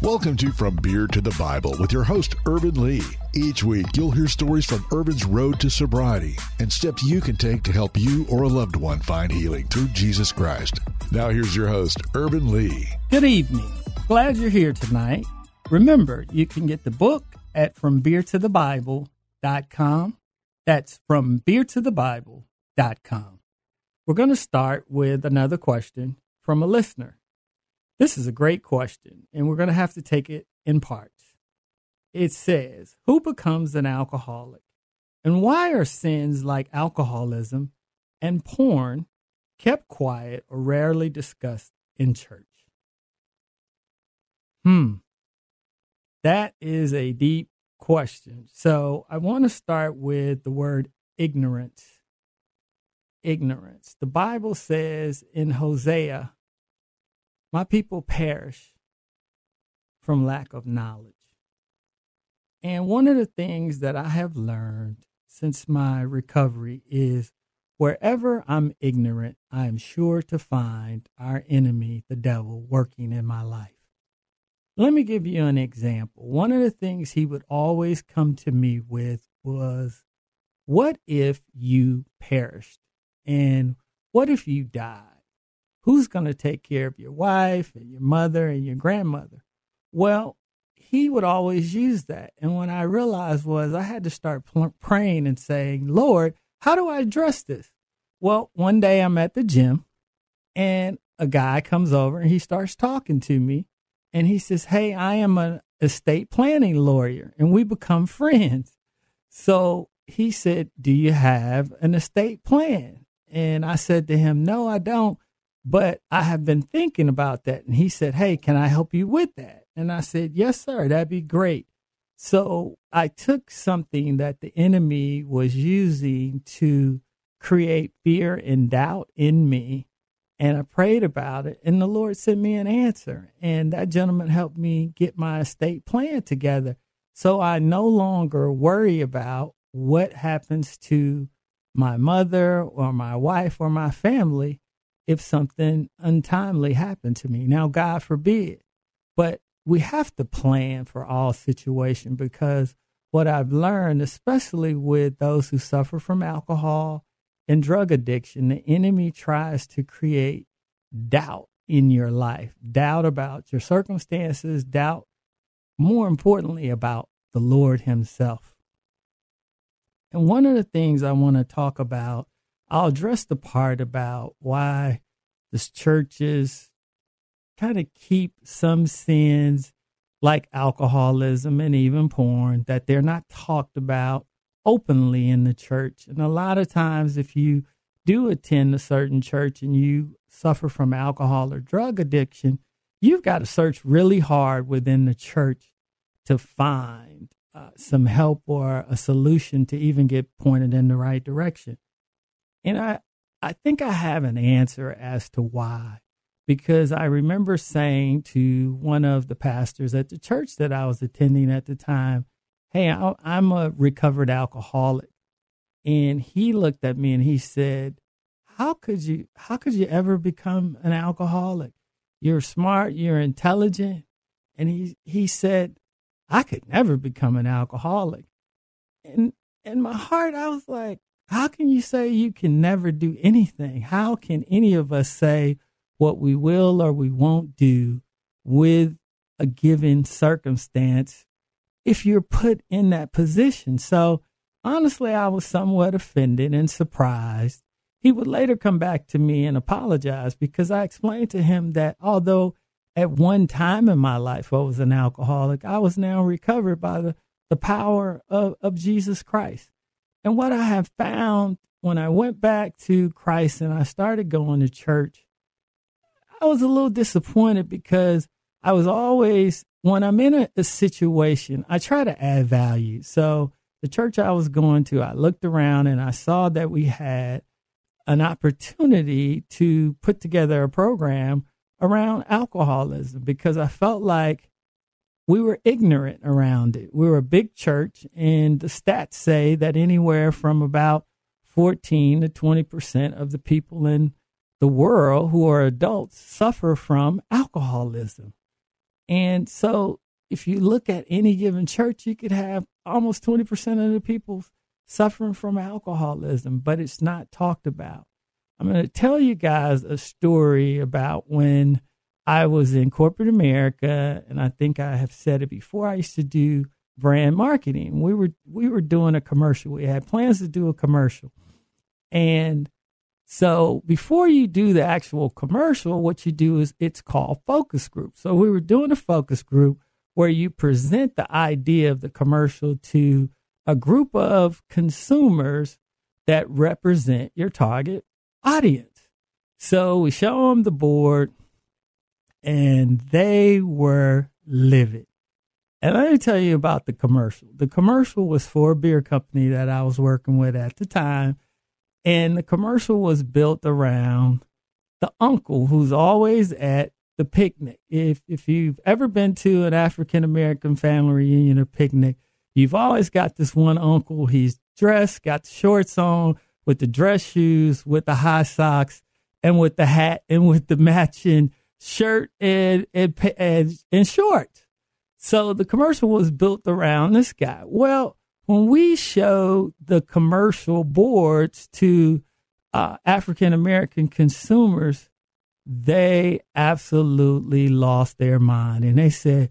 Welcome to From Beer to the Bible with your host, Ervin Lee. Each week, you'll hear stories from Ervin's road to sobriety and steps you can take to help you or a loved one find healing through Jesus Christ. Now, here's your host, Ervin Lee. Good evening. Glad you're here tonight. Remember, you can get the book at FromBeerToTheBible.com. That's FromBeerToTheBible.com. We're going to start with another question from a listener. This is a great question, and we're going to have to take it in parts. It says, Who becomes an alcoholic? And why are sins like alcoholism and porn kept quiet or rarely discussed in church? Hmm. That is a deep question. So I want to start with the word ignorance. Ignorance. The Bible says in Hosea my people perish from lack of knowledge. And one of the things that I have learned since my recovery is wherever I'm ignorant, I am sure to find our enemy, the devil, working in my life. Let me give you an example. One of the things he would always come to me with was, What if you perished? And what if you died? Who's going to take care of your wife and your mother and your grandmother? Well, he would always use that. And what I realized was I had to start pl- praying and saying, Lord, how do I address this? Well, one day I'm at the gym and a guy comes over and he starts talking to me and he says, Hey, I am an estate planning lawyer and we become friends. So he said, Do you have an estate plan? And I said to him, No, I don't. But I have been thinking about that. And he said, Hey, can I help you with that? And I said, Yes, sir, that'd be great. So I took something that the enemy was using to create fear and doubt in me. And I prayed about it, and the Lord sent me an answer. And that gentleman helped me get my estate plan together. So I no longer worry about what happens to my mother or my wife or my family if something untimely happened to me. Now, God forbid. But we have to plan for all situations because what I've learned, especially with those who suffer from alcohol and drug addiction, the enemy tries to create doubt in your life, doubt about your circumstances, doubt, more importantly, about the Lord Himself. And one of the things I want to talk about I'll address the part about why the churches kind of keep some sins like alcoholism and even porn that they're not talked about openly in the church. And a lot of times, if you do attend a certain church and you suffer from alcohol or drug addiction, you've got to search really hard within the church to find uh, some help or a solution to even get pointed in the right direction. And I, I think I have an answer as to why. Because I remember saying to one of the pastors at the church that I was attending at the time, Hey, I'm a recovered alcoholic. And he looked at me and he said, How could you how could you ever become an alcoholic? You're smart, you're intelligent. And he he said, I could never become an alcoholic. And in my heart, I was like, how can you say you can never do anything? How can any of us say what we will or we won't do with a given circumstance if you're put in that position? So honestly, I was somewhat offended and surprised. He would later come back to me and apologize because I explained to him that although at one time in my life I was an alcoholic, I was now recovered by the, the power of, of Jesus Christ. And what I have found when I went back to Christ and I started going to church, I was a little disappointed because I was always, when I'm in a, a situation, I try to add value. So the church I was going to, I looked around and I saw that we had an opportunity to put together a program around alcoholism because I felt like we were ignorant around it. We were a big church, and the stats say that anywhere from about 14 to 20 percent of the people in the world who are adults suffer from alcoholism. And so if you look at any given church, you could have almost 20% of the people suffering from alcoholism, but it's not talked about. I'm going to tell you guys a story about when I was in corporate America, and I think I have said it before. I used to do brand marketing. We were we were doing a commercial. We had plans to do a commercial, and so before you do the actual commercial, what you do is it's called focus group. So we were doing a focus group where you present the idea of the commercial to a group of consumers that represent your target audience. So we show them the board and they were livid. And let me tell you about the commercial. The commercial was for a beer company that I was working with at the time and the commercial was built around the uncle who's always at the picnic. If if you've ever been to an African American family reunion or picnic, you've always got this one uncle. He's dressed, got the shorts on, with the dress shoes, with the high socks, and with the hat, and with the matching shirt and and and, and shorts. So the commercial was built around this guy. Well, when we showed the commercial boards to uh, African American consumers, they absolutely lost their mind. And they said,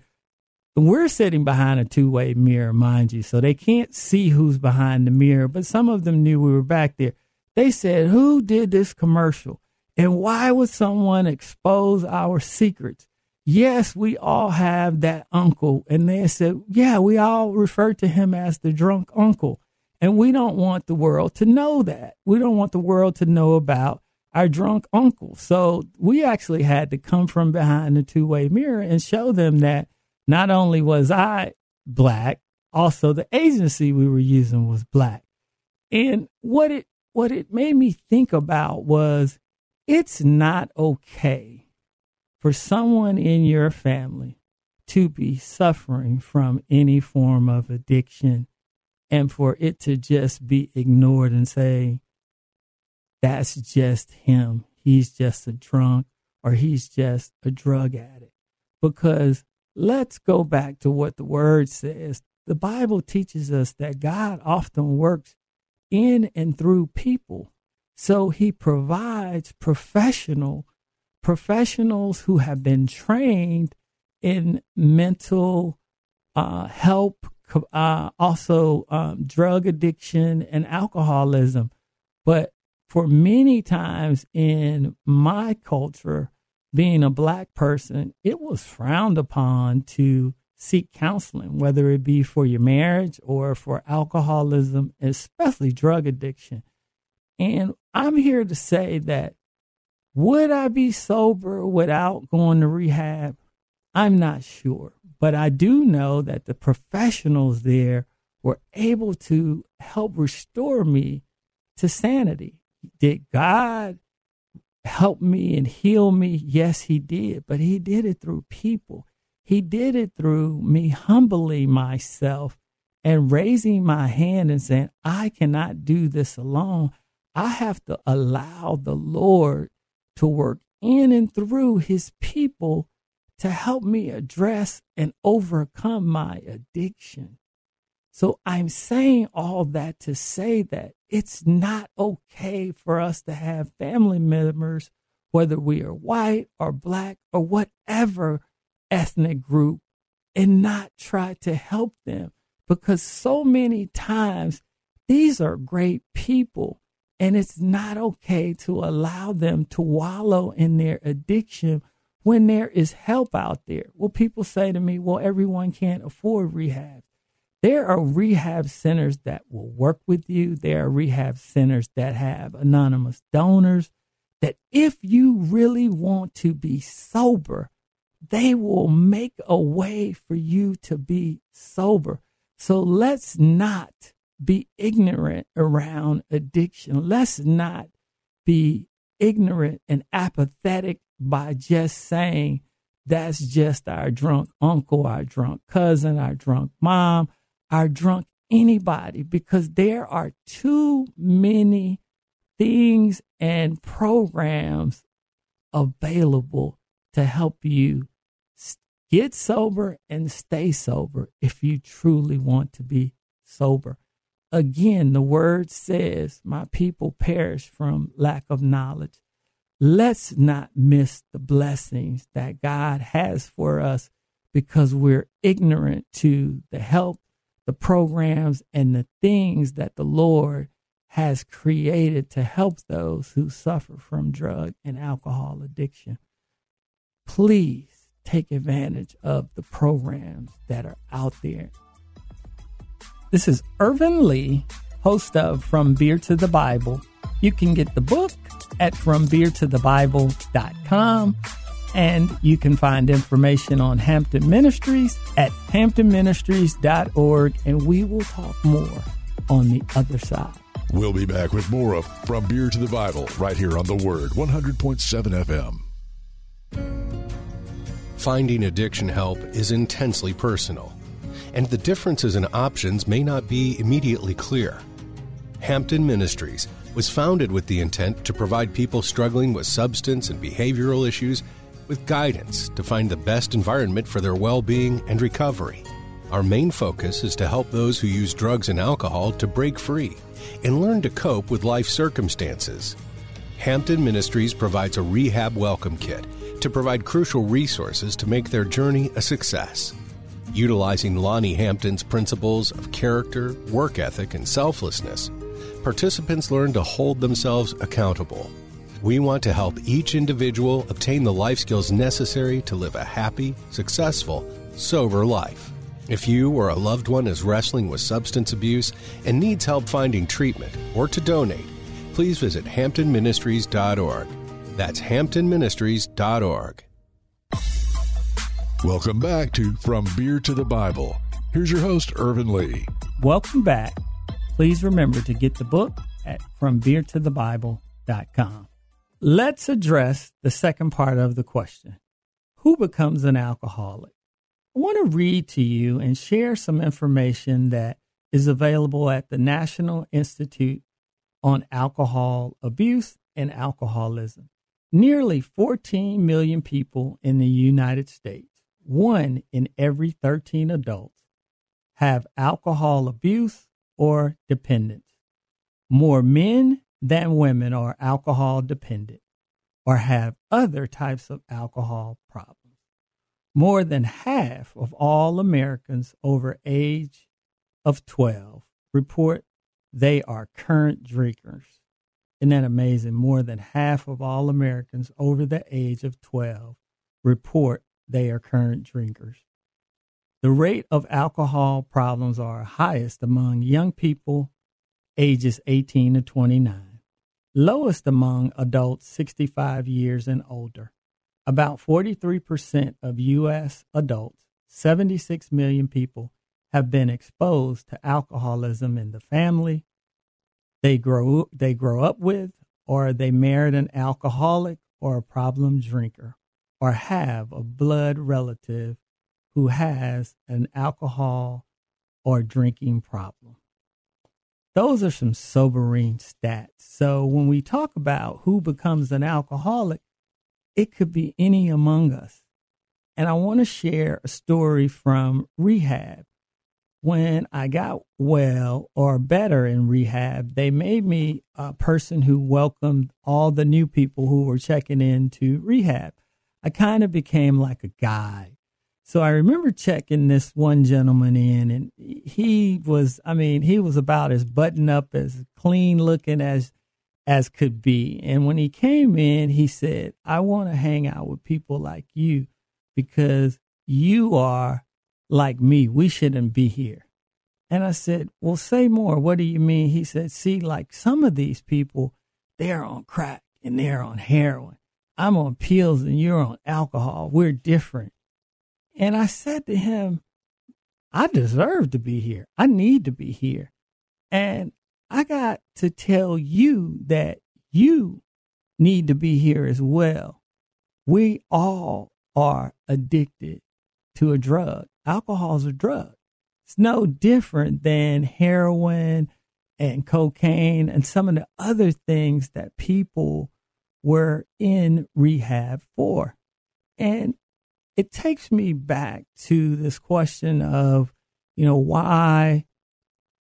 we're sitting behind a two way mirror, mind you, so they can't see who's behind the mirror, but some of them knew we were back there. They said, Who did this commercial? And why would someone expose our secrets? yes, we all have that uncle. And they said, yeah, we all refer to him as the drunk uncle. And we don't want the world to know that. We don't want the world to know about our drunk uncle. So we actually had to come from behind the two way mirror and show them that not only was I black, also the agency we were using was black. And what it what it made me think about was it's not okay for someone in your family to be suffering from any form of addiction and for it to just be ignored and say, that's just him. He's just a drunk or he's just a drug addict. Because let's go back to what the word says. The Bible teaches us that God often works in and through people. So he provides professional professionals who have been trained in mental uh, help, uh, also um, drug addiction and alcoholism. But for many times in my culture, being a black person, it was frowned upon to seek counseling, whether it be for your marriage or for alcoholism, especially drug addiction. And I'm here to say that would I be sober without going to rehab? I'm not sure. But I do know that the professionals there were able to help restore me to sanity. Did God help me and heal me? Yes, He did. But He did it through people. He did it through me humbling myself and raising my hand and saying, I cannot do this alone. I have to allow the Lord to work in and through his people to help me address and overcome my addiction. So I'm saying all that to say that it's not okay for us to have family members, whether we are white or black or whatever ethnic group, and not try to help them because so many times these are great people and it's not okay to allow them to wallow in their addiction when there is help out there. Well, people say to me, well, everyone can't afford rehab. There are rehab centers that will work with you. There are rehab centers that have anonymous donors that if you really want to be sober, they will make a way for you to be sober. So let's not be ignorant around addiction. Let's not be ignorant and apathetic by just saying that's just our drunk uncle, our drunk cousin, our drunk mom, our drunk anybody, because there are too many things and programs available to help you Get sober and stay sober if you truly want to be sober. Again, the word says, My people perish from lack of knowledge. Let's not miss the blessings that God has for us because we're ignorant to the help, the programs, and the things that the Lord has created to help those who suffer from drug and alcohol addiction. Please take advantage of the programs that are out there. This is Ervin Lee, host of From Beer to the Bible. You can get the book at FromBeerToTheBible.com and you can find information on Hampton Ministries at hamptonministries.org and we will talk more on the other side. We'll be back with more of From Beer to the Bible right here on The Word 100.7 FM. Finding addiction help is intensely personal, and the differences in options may not be immediately clear. Hampton Ministries was founded with the intent to provide people struggling with substance and behavioral issues with guidance to find the best environment for their well being and recovery. Our main focus is to help those who use drugs and alcohol to break free and learn to cope with life circumstances. Hampton Ministries provides a rehab welcome kit to provide crucial resources to make their journey a success. Utilizing Lonnie Hampton's principles of character, work ethic, and selflessness, participants learn to hold themselves accountable. We want to help each individual obtain the life skills necessary to live a happy, successful, sober life. If you or a loved one is wrestling with substance abuse and needs help finding treatment or to donate, please visit hamptonministries.org. That's hamptonministries.org. Welcome back to From Beer to the Bible. Here's your host, Ervin Lee. Welcome back. Please remember to get the book at FromBeerToTheBible.com. Let's address the second part of the question Who becomes an alcoholic? I want to read to you and share some information that is available at the National Institute on Alcohol Abuse and Alcoholism. Nearly 14 million people in the United States, one in every 13 adults, have alcohol abuse or dependence. More men than women are alcohol dependent or have other types of alcohol problems. More than half of all Americans over age of 12 report they are current drinkers. Isn't that amazing? More than half of all Americans over the age of 12 report they are current drinkers. The rate of alcohol problems are highest among young people ages 18 to 29, lowest among adults 65 years and older. About 43% of U.S. adults, 76 million people, have been exposed to alcoholism in the family they grow they grow up with or they married an alcoholic or a problem drinker or have a blood relative who has an alcohol or drinking problem. Those are some sobering stats. So when we talk about who becomes an alcoholic, it could be any among us. And I want to share a story from rehab. When I got well or better in rehab, they made me a person who welcomed all the new people who were checking into rehab. I kind of became like a guide. So I remember checking this one gentleman in, and he was, I mean, he was about as buttoned up, as clean looking as as could be. And when he came in, he said, I want to hang out with people like you because you are like me. We shouldn't be here. And I said, Well, say more. What do you mean? He said, See, like some of these people, they're on crack and they're on heroin. I'm on pills and you're on alcohol. We're different. And I said to him, I deserve to be here. I need to be here. And I got to tell you that you need to be here as well. We all are addicted to a drug. Alcohol is a drug. It's no different than heroin and cocaine and some of the other things that people were in rehab for. And it takes me back to this question of, you know, why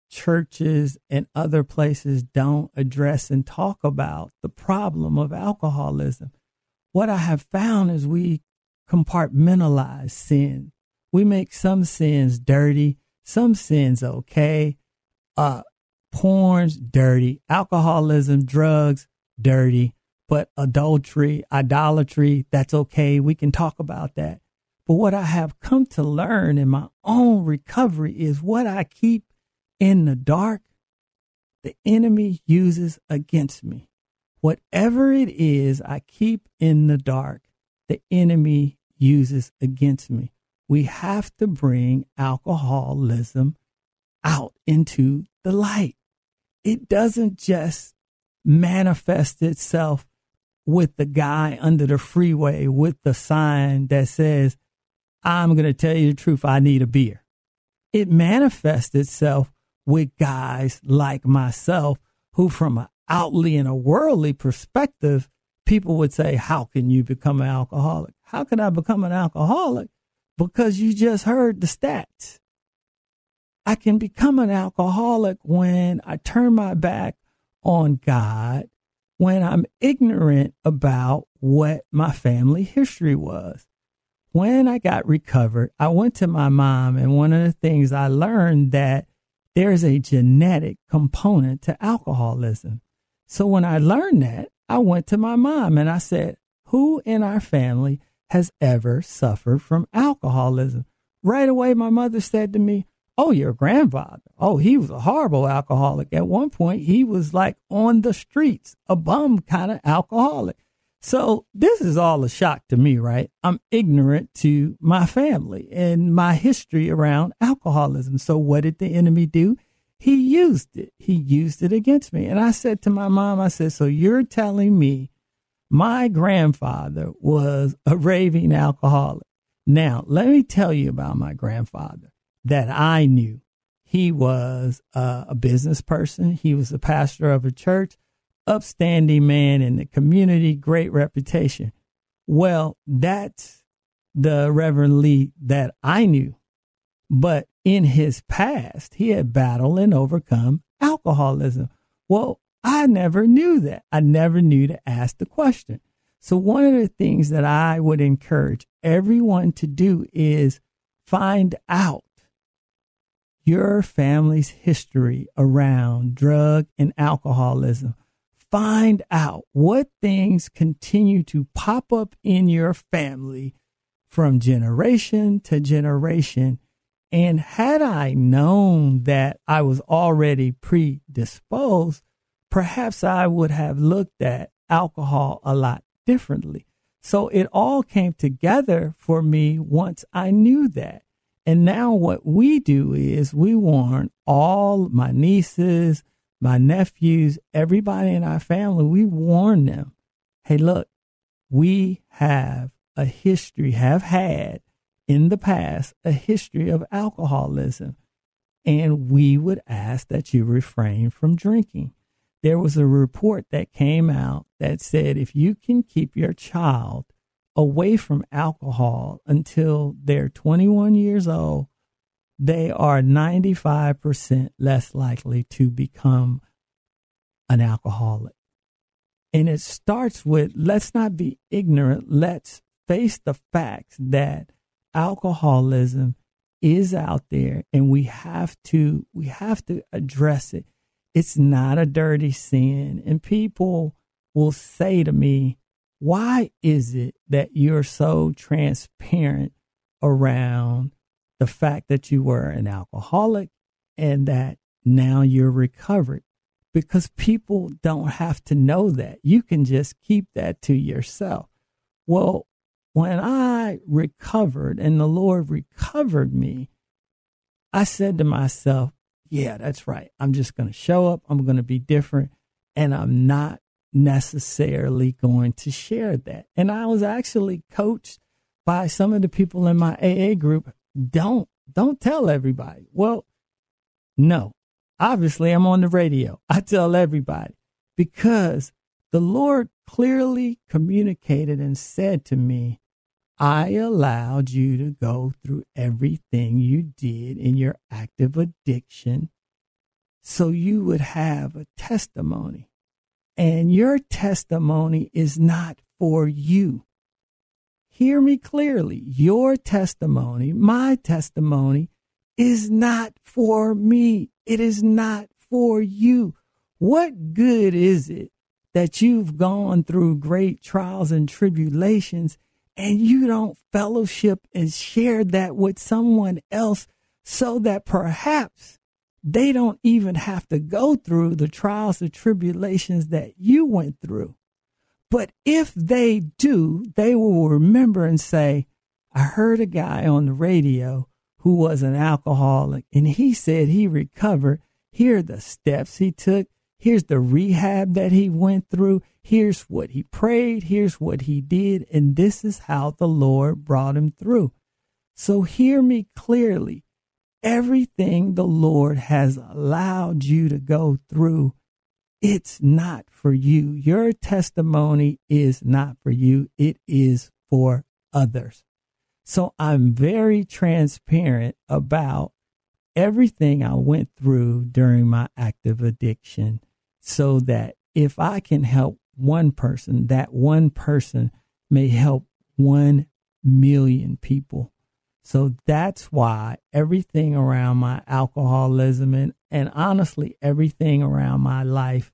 churches and other places don't address and talk about the problem of alcoholism. What I have found is we compartmentalize sin. We make some sins dirty, some sins okay. Uh, porn's dirty, alcoholism, drugs, dirty, but adultery, idolatry, that's okay. We can talk about that. But what I have come to learn in my own recovery is what I keep in the dark, the enemy uses against me. Whatever it is I keep in the dark, the enemy uses against me. We have to bring alcoholism out into the light. It doesn't just manifest itself with the guy under the freeway with the sign that says, I'm going to tell you the truth, I need a beer. It manifests itself with guys like myself who, from an outly and a worldly perspective, people would say, How can you become an alcoholic? How can I become an alcoholic? Because you just heard the stats. I can become an alcoholic when I turn my back on God, when I'm ignorant about what my family history was. When I got recovered, I went to my mom, and one of the things I learned that there's a genetic component to alcoholism. So when I learned that, I went to my mom and I said, Who in our family has ever suffered from alcoholism? Right away, my mother said to me, Oh, your grandfather. Oh, he was a horrible alcoholic. At one point, he was like on the streets, a bum kind of alcoholic. So this is all a shock to me, right? I'm ignorant to my family and my history around alcoholism. So what did the enemy do? He used it. He used it against me. And I said to my mom, I said, so you're telling me my grandfather was a raving alcoholic. Now, let me tell you about my grandfather that I knew. He was uh, a business person. He was a pastor of a church upstanding man in the community, great reputation. Well, that's the Reverend Lee that I knew. But in his past, he had battled and overcome alcoholism. Well, I never knew that. I never knew to ask the question. So, one of the things that I would encourage everyone to do is find out your family's history around drug and alcoholism find out what things continue to pop up in your family from generation to generation. And had I known that I was already predisposed, perhaps I would have looked at alcohol a lot differently. So it all came together for me once I knew that. And now what we do is we warn all my nieces, my nephews, everybody in our family, we warn them, hey, look, we have a history, have had in the past a history of alcoholism. And we would ask that you refrain from drinking. There was a report that came out that said if you can keep your child away from alcohol until they're 21 years old, they are 95% less likely to become an alcoholic. And it starts with let's not be ignorant, let's face the facts that alcoholism is out there and we have to we have to address it. It's not a dirty sin and people will say to me, "Why is it that you're so transparent around the fact that you were an alcoholic and that now you're recovered because people don't have to know that. You can just keep that to yourself. Well, when I recovered and the Lord recovered me, I said to myself, yeah, that's right. I'm just going to show up. I'm going to be different. And I'm not necessarily going to share that. And I was actually coached by some of the people in my AA group don't don't tell everybody. Well, no. Obviously, I'm on the radio. I tell everybody because the Lord clearly communicated and said to me, I allowed you to go through everything you did in your active addiction so you would have a testimony. And your testimony is not for you. Hear me clearly. Your testimony, my testimony, is not for me. It is not for you. What good is it that you've gone through great trials and tribulations and you don't fellowship and share that with someone else so that perhaps they don't even have to go through the trials and tribulations that you went through. But if they do, they will remember and say, I heard a guy on the radio who was an alcoholic and he said he recovered. Here are the steps he took. Here's the rehab that he went through. Here's what he prayed. Here's what he did. And this is how the Lord brought him through. So hear me clearly. Everything the Lord has allowed you to go through, it's not for you. Your testimony is not for you. It is for others. So I'm very transparent about everything I went through during my active addiction so that if I can help one person, that one person may help 1 million people. So that's why everything around my alcoholism and, and honestly, everything around my life,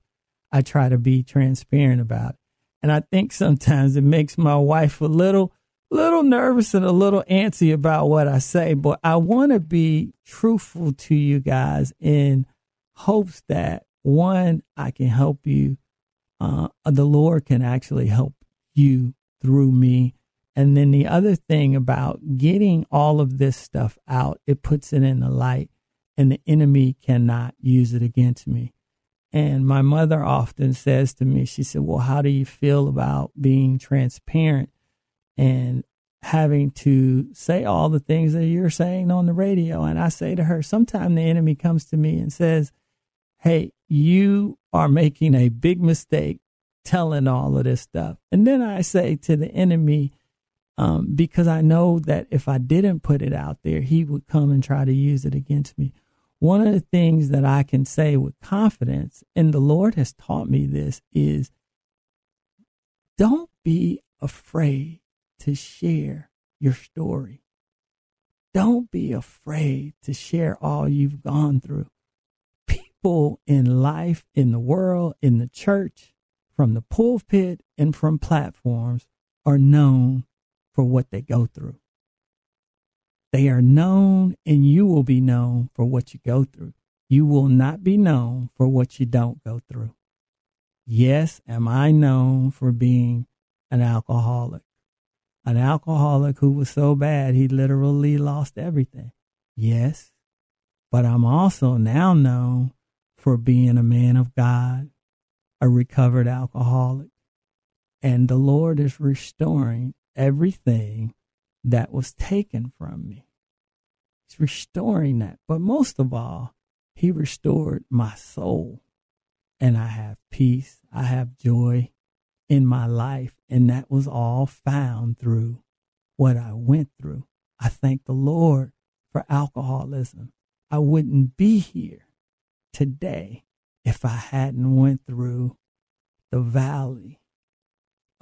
I try to be transparent about. And I think sometimes it makes my wife a little little nervous and a little antsy about what I say, but I want to be truthful to you guys in hopes that one, I can help you. Uh, the Lord can actually help you through me. And then the other thing about getting all of this stuff out, it puts it in the light and the enemy cannot use it against me. And my mother often says to me, she said, Well, how do you feel about being transparent? and having to say all the things that you're saying on the radio. And I say to her, sometime the enemy comes to me and says, Hey, you are making a big mistake telling all of this stuff. And then I say to the enemy, um, because I know that if I didn't put it out there, he would come and try to use it against me. One of the things that I can say with confidence, and the Lord has taught me this, is don't be afraid to share your story. Don't be afraid to share all you've gone through. People in life, in the world, in the church, from the pulpit and from platforms are known for what they go through. They are known and you will be known for what you go through. You will not be known for what you don't go through. Yes, am I known for being an alcoholic? an alcoholic who was so bad he literally lost everything. Yes, but I'm also now known for being a man of God, a recovered alcoholic, and the Lord is restoring everything that was taken from me. He's restoring that. But most of all, He restored my soul. And I have peace, I have joy, in my life. And that was all found through what I went through. I thank the Lord for alcoholism. I wouldn't be here today if I hadn't went through the valley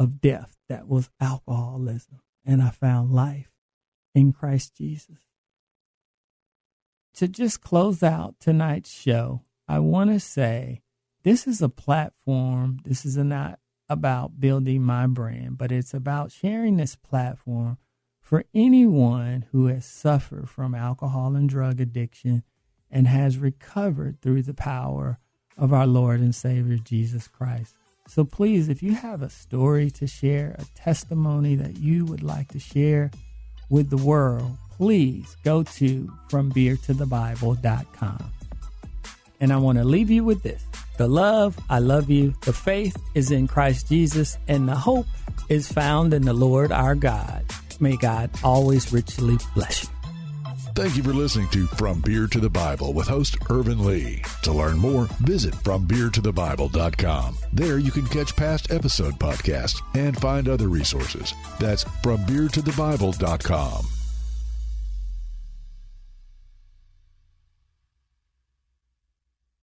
of death that was alcoholism. And I found life in Christ Jesus. To just close out tonight's show, I want to say this is a platform. This is not about building my brand, but it's about sharing this platform for anyone who has suffered from alcohol and drug addiction and has recovered through the power of our Lord and Savior Jesus Christ. So please, if you have a story to share, a testimony that you would like to share with the world, please go to FromBeerToTheBible.com. And I want to leave you with this. The love, I love you. The faith is in Christ Jesus, and the hope is found in the Lord our God. May God always richly bless you. Thank you for listening to From Beer to the Bible with host Ervin Lee. To learn more, visit FromBeerToTheBible.com. There you can catch past episode podcasts and find other resources. That's FromBeerToTheBible.com.